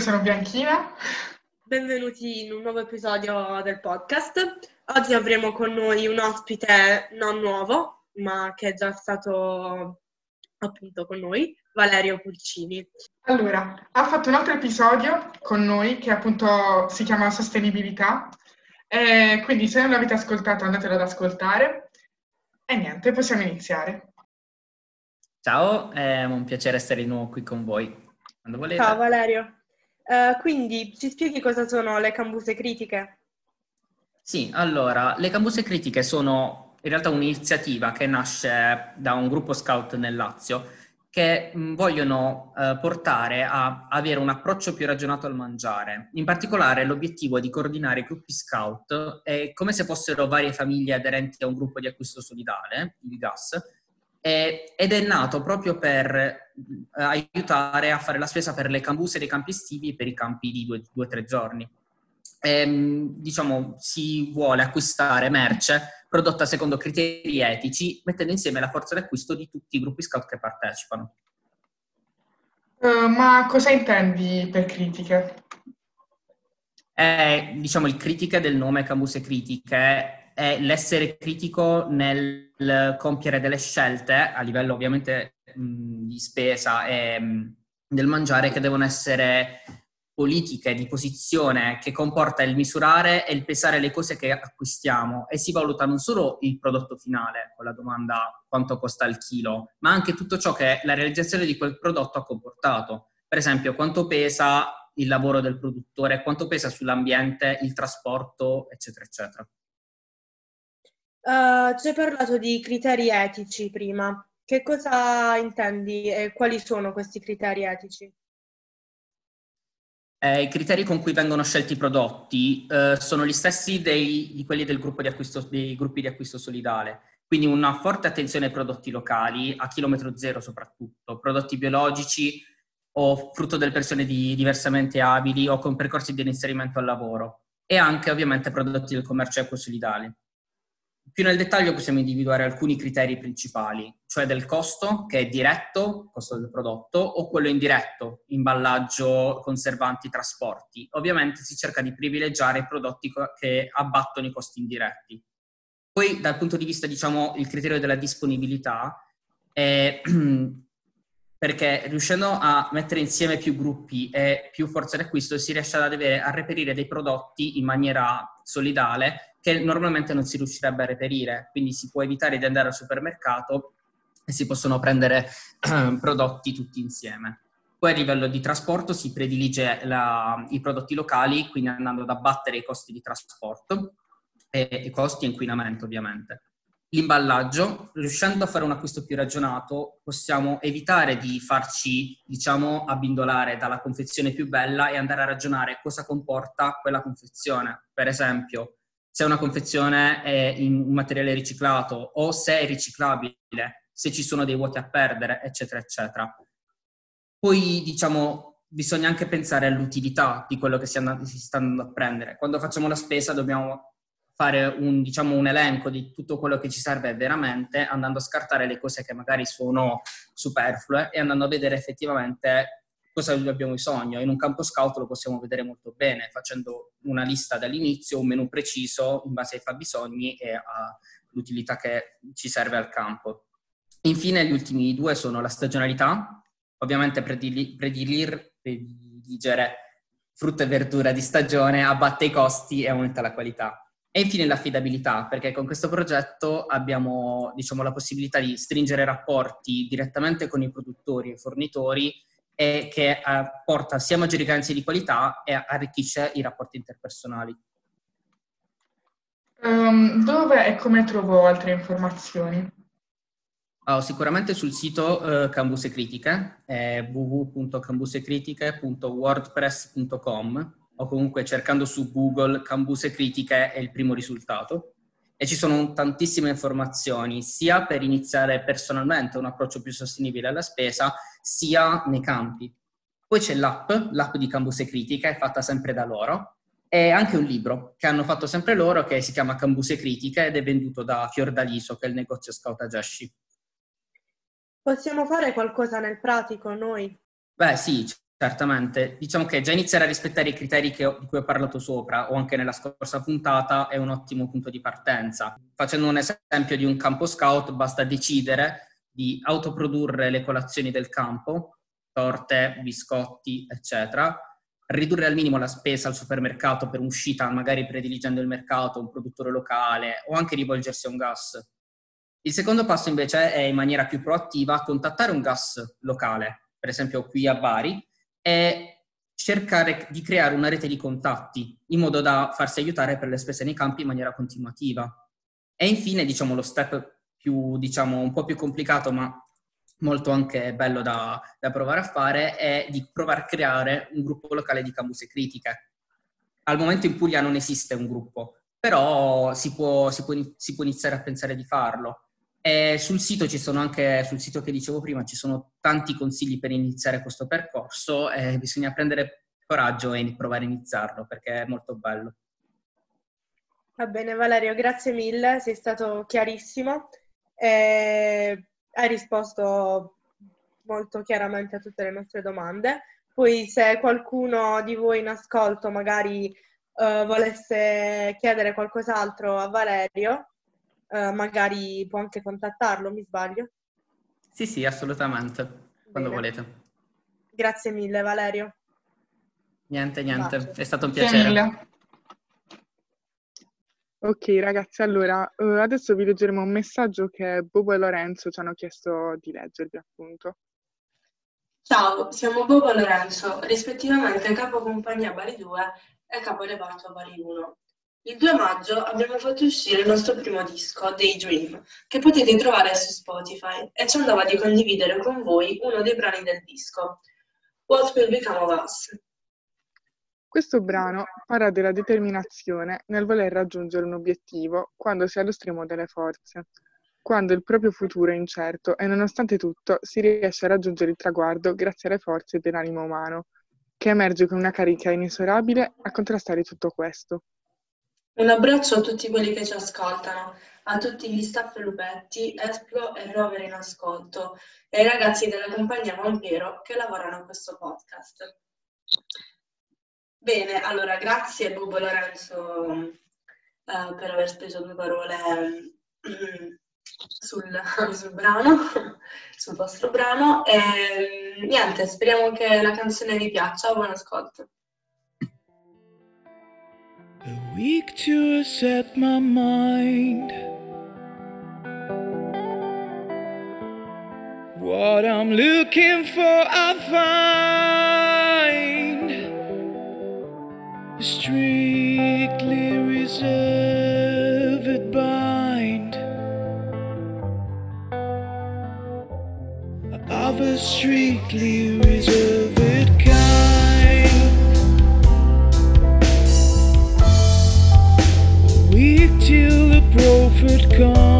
Io sono Bianchina. Benvenuti in un nuovo episodio del podcast. Oggi avremo con noi un ospite non nuovo, ma che è già stato appunto con noi, Valerio Pulcini. Allora, ha fatto un altro episodio con noi che appunto si chiama Sostenibilità. E quindi se non l'avete ascoltato andatelo ad ascoltare. E niente, possiamo iniziare. Ciao, è un piacere essere di nuovo qui con voi. Quando volete. Ciao Valerio. Uh, quindi ci spieghi cosa sono le cambuse critiche? Sì, allora, le cambuse critiche sono in realtà un'iniziativa che nasce da un gruppo scout nel Lazio che mh, vogliono uh, portare a avere un approccio più ragionato al mangiare. In particolare l'obiettivo è di coordinare i gruppi scout e come se fossero varie famiglie aderenti a un gruppo di acquisto solidale, il GAS, eh, ed è nato proprio per eh, aiutare a fare la spesa per le cambuse dei campi estivi e per i campi di due o tre giorni. E, diciamo, si vuole acquistare merce prodotta secondo criteri etici, mettendo insieme la forza d'acquisto di tutti i gruppi scout che partecipano. Uh, ma cosa intendi per critiche? È, diciamo, il critica del nome Cambuse Critiche è l'essere critico nel compiere delle scelte a livello ovviamente mh, di spesa e mh, del mangiare che devono essere politiche di posizione che comporta il misurare e il pesare le cose che acquistiamo e si valuta non solo il prodotto finale con la domanda quanto costa il chilo, ma anche tutto ciò che la realizzazione di quel prodotto ha comportato. Per esempio, quanto pesa il lavoro del produttore, quanto pesa sull'ambiente, il trasporto, eccetera, eccetera. Uh, ci hai parlato di criteri etici prima. Che cosa intendi e quali sono questi criteri etici? Eh, I criteri con cui vengono scelti i prodotti eh, sono gli stessi dei, di quelli del gruppo di acquisto, dei gruppi di acquisto solidale. Quindi una forte attenzione ai prodotti locali, a chilometro zero soprattutto, prodotti biologici o frutto delle persone di, diversamente abili o con percorsi di inserimento al lavoro e anche ovviamente prodotti del commercio eco-solidale. Più nel dettaglio possiamo individuare alcuni criteri principali, cioè del costo, che è diretto, costo del prodotto, o quello indiretto, imballaggio, conservanti, trasporti. Ovviamente si cerca di privilegiare i prodotti che abbattono i costi indiretti. Poi dal punto di vista, diciamo, il criterio della disponibilità, è perché riuscendo a mettere insieme più gruppi e più forze d'acquisto si riesce ad avere, a reperire dei prodotti in maniera solidale che normalmente non si riuscirebbe a reperire, quindi si può evitare di andare al supermercato e si possono prendere prodotti tutti insieme. Poi a livello di trasporto si predilige la, i prodotti locali, quindi andando ad abbattere i costi di trasporto e i costi e inquinamento ovviamente. L'imballaggio, riuscendo a fare un acquisto più ragionato, possiamo evitare di farci, diciamo, abbindolare dalla confezione più bella e andare a ragionare cosa comporta quella confezione. Per esempio, se una confezione è in un materiale riciclato o se è riciclabile, se ci sono dei vuoti a perdere, eccetera, eccetera. Poi, diciamo, bisogna anche pensare all'utilità di quello che si, and- si sta andando a prendere. Quando facciamo la spesa dobbiamo fare un, diciamo, un elenco di tutto quello che ci serve veramente, andando a scartare le cose che magari sono superflue e andando a vedere effettivamente cosa abbiamo bisogno. In un campo scout lo possiamo vedere molto bene, facendo una lista dall'inizio, un menu preciso in base ai fabbisogni e all'utilità che ci serve al campo. Infine, gli ultimi due sono la stagionalità, ovviamente prediligere frutta e verdura di stagione abbatte i costi e aumenta la qualità. E infine l'affidabilità, perché con questo progetto abbiamo diciamo, la possibilità di stringere rapporti direttamente con i produttori e fornitori e che eh, porta sia maggiori garanzie di qualità e arricchisce i rapporti interpersonali. Um, dove e come trovo altre informazioni? Oh, sicuramente sul sito uh, Cambuse Critiche, eh, www.cambusecritiche.wordpress.com o comunque cercando su Google Cambuse Critiche è il primo risultato e ci sono tantissime informazioni sia per iniziare personalmente un approccio più sostenibile alla spesa, sia nei campi. Poi c'è l'app, l'app di Cambuse Critica, è fatta sempre da loro, e anche un libro che hanno fatto sempre loro che si chiama Cambuse Critica ed è venduto da Fiordaliso, che è il negozio Scout Ageshi. Possiamo fare qualcosa nel pratico noi? Beh sì, Certamente, diciamo che già iniziare a rispettare i criteri che, di cui ho parlato sopra o anche nella scorsa puntata è un ottimo punto di partenza. Facendo un esempio di un campo scout, basta decidere di autoprodurre le colazioni del campo, torte, biscotti, eccetera, ridurre al minimo la spesa al supermercato per un'uscita, magari prediligendo il mercato, un produttore locale o anche rivolgersi a un gas. Il secondo passo invece è in maniera più proattiva contattare un gas locale, per esempio qui a Bari, è cercare di creare una rete di contatti in modo da farsi aiutare per le spese nei campi in maniera continuativa. E infine, diciamo, lo step più, diciamo, un po' più complicato, ma molto anche bello da, da, provare a fare, è di provare a creare un gruppo locale di camuse critiche. Al momento in Puglia non esiste un gruppo, però si può, si può, si può iniziare a pensare di farlo. E sul sito ci sono anche, sul sito che dicevo prima, ci sono tanti consigli per iniziare questo percorso e bisogna prendere coraggio e provare a iniziarlo perché è molto bello. Va bene Valerio, grazie mille, sei stato chiarissimo e hai risposto molto chiaramente a tutte le nostre domande. Poi se qualcuno di voi in ascolto magari uh, volesse chiedere qualcos'altro a Valerio, eh, magari può anche contattarlo, mi sbaglio? Sì, sì, assolutamente, quando Bene. volete. Grazie mille Valerio. Niente, niente, Bacio. è stato un piacere. Ok ragazzi, allora uh, adesso vi leggeremo un messaggio che Bobo e Lorenzo ci hanno chiesto di leggervi appunto. Ciao, siamo Bobo e Lorenzo, rispettivamente capo compagnia Bari 2 e capo reparto Bari 1. Il 2 maggio abbiamo fatto uscire il nostro primo disco, Daydream, che potete trovare su Spotify e ci andava di condividere con voi uno dei brani del disco, What Will Become of Us. Questo brano parla della determinazione nel voler raggiungere un obiettivo quando si è allo stremo delle forze, quando il proprio futuro è incerto e nonostante tutto si riesce a raggiungere il traguardo grazie alle forze dell'animo umano, che emerge con una carica inesorabile a contrastare tutto questo. Un abbraccio a tutti quelli che ci ascoltano, a tutti gli staff Lupetti, Esplo e Rover in ascolto e ai ragazzi della compagnia Vampiro che lavorano a questo podcast. Bene, allora grazie Bubo Lorenzo uh, per aver speso due parole um, sul, sul, brano, sul vostro brano e niente, speriamo che la canzone vi piaccia, buon ascolto. A week to set my mind. What I'm looking for, I find. Strictly reserved bind of a strictly reserved. Wait till the prophet comes.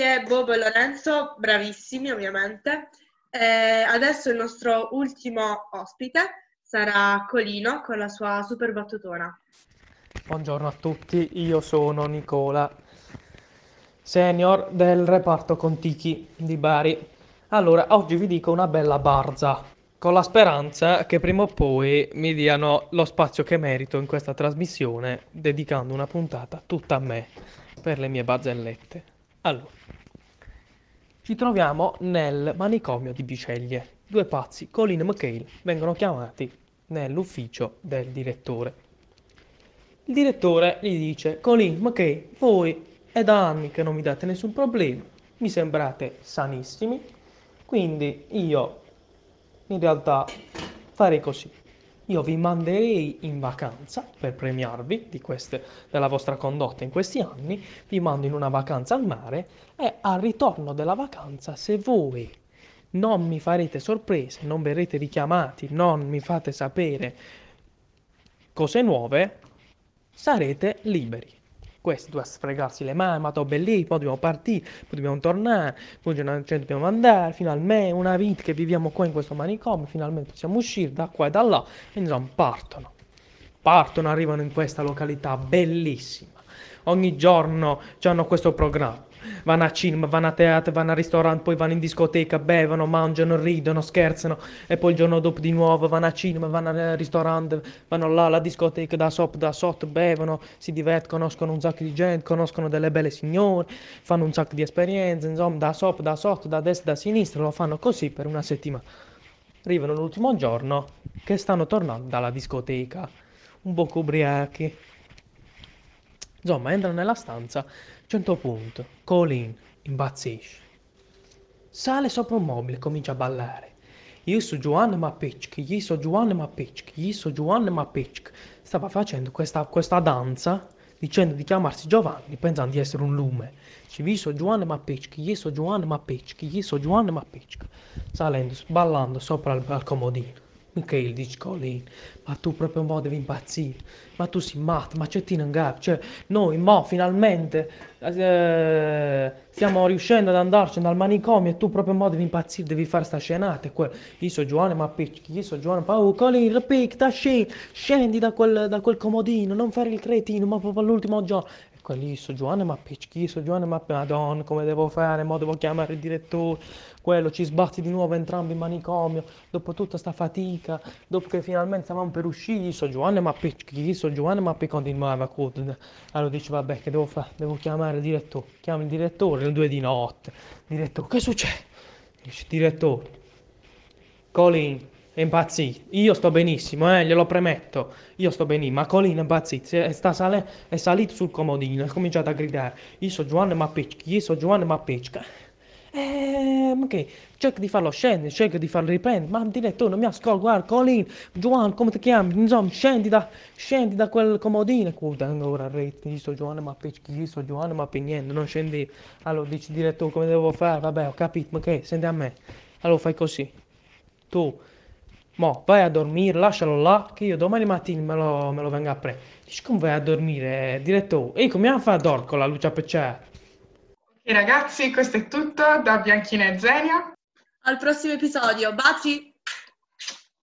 Grazie Bobo e Lorenzo, bravissimi ovviamente. Eh, adesso il nostro ultimo ospite sarà Colino con la sua super battutona. Buongiorno a tutti, io sono Nicola, senior del reparto Contichi di Bari. Allora, oggi vi dico una bella barza, con la speranza che prima o poi mi diano lo spazio che merito in questa trasmissione, dedicando una puntata tutta a me, per le mie barzellette. Allora, ci troviamo nel manicomio di Biceglie. Due pazzi, Colin e McHale, vengono chiamati nell'ufficio del direttore. Il direttore gli dice, Colin, McHale, voi è da anni che non mi date nessun problema, mi sembrate sanissimi, quindi io in realtà farei così. Io vi manderei in vacanza per premiarvi queste, della vostra condotta in questi anni, vi mando in una vacanza al mare e al ritorno della vacanza, se voi non mi farete sorprese, non verrete richiamati, non mi fate sapere cose nuove, sarete liberi questi due a sfregarsi le mani, ma dopo lì, poi dobbiamo partire, poi dobbiamo tornare, poi cioè, dobbiamo andare, finalmente una vita che viviamo qua in questo manicomio, finalmente possiamo uscire da qua e da là, e insomma partono, partono, arrivano in questa località bellissima, ogni giorno hanno questo programma, vanno a cinema, vanno a teatro, vanno al ristorante, poi vanno in discoteca, bevono, mangiano, ridono, scherzano e poi il giorno dopo di nuovo vanno a cinema, vanno al ristorante, vanno là alla discoteca da sopra, da sotto, bevono, si divertono, conoscono un sacco di gente, conoscono delle belle signore, fanno un sacco di esperienze, insomma, da sopra, da sotto, da destra, da sinistra, lo fanno così per una settimana. Arrivano l'ultimo giorno che stanno tornando dalla discoteca, un po' ubriachi. Insomma, entrano nella stanza 100 punti. Colin impazzisce. Sale sopra un mobile e comincia a ballare. Io sono Giovanni Mapicchi, io sono Giovanni Mapicchi, io sono Giovanni Mapicchi. Stava facendo questa, questa danza dicendo di chiamarsi Giovanni, pensando di essere un lume. Dice, io sono Giovanni Mapicchi, io sono Giovanni Mapicchi, io sono Giovanni Mapicchi. Salendo, ballando sopra il, al comodino. Michael dice Colin, ma tu proprio po' devi impazzire, ma tu sei matto, ma c'è Tina Gap, cioè noi mo finalmente eh, stiamo riuscendo ad andarci dal manicomio e tu proprio po' devi impazzire, devi fare sta scenata e quello, io sono Giovanni ma picchi, io sono Giovanni, oh Colin, repicta, scendi, scendi da quel, da quel comodino, non fare il cretino, ma proprio all'ultimo giorno, io sono Giovanni ma picchi, io sono Giovanni ma madonna, come devo fare, mo devo chiamare il direttore, quello, ci sbatti di nuovo entrambi in manicomio, dopo tutta sta fatica, dopo che finalmente stavamo per uscire, so Giovanni ma chi so Giovanni ma continuava allora dice vabbè che devo fare, devo chiamare il direttore, chiamo il direttore alle due di notte, direttore che succede? Dice direttore, Colin è impazzito, io sto benissimo, eh, glielo premetto, io sto benissimo, ma Colin è impazzito, è, sale, è salito sul comodino, ha cominciato a gridare, io so Giovanni ma io so Giovanni ma eh, ma che? Cerca di farlo scendere, cerca di farlo riprendere. Ma direttore, non mi ascolta, guarda, Colin, Giovanni, come ti chiami? Insomma, scendi da, scendi da quel comodino. Guarda, ora rete, io sono Giovanni, ma per io sono Giovanni, ma per niente, non scendi. Allora, dici direttore, come devo fare? Vabbè, ho capito, ma che? Senti a me. Allora fai così. Tu, mo, vai a dormire, lascialo là, che io domani mattina me lo, me lo vengo a prendere. Dici, come vai a dormire, eh, direttore? E come a fare a dormire con la luce a pecciare? E ragazzi, questo è tutto da Bianchina e Zenia. Al prossimo episodio, baci!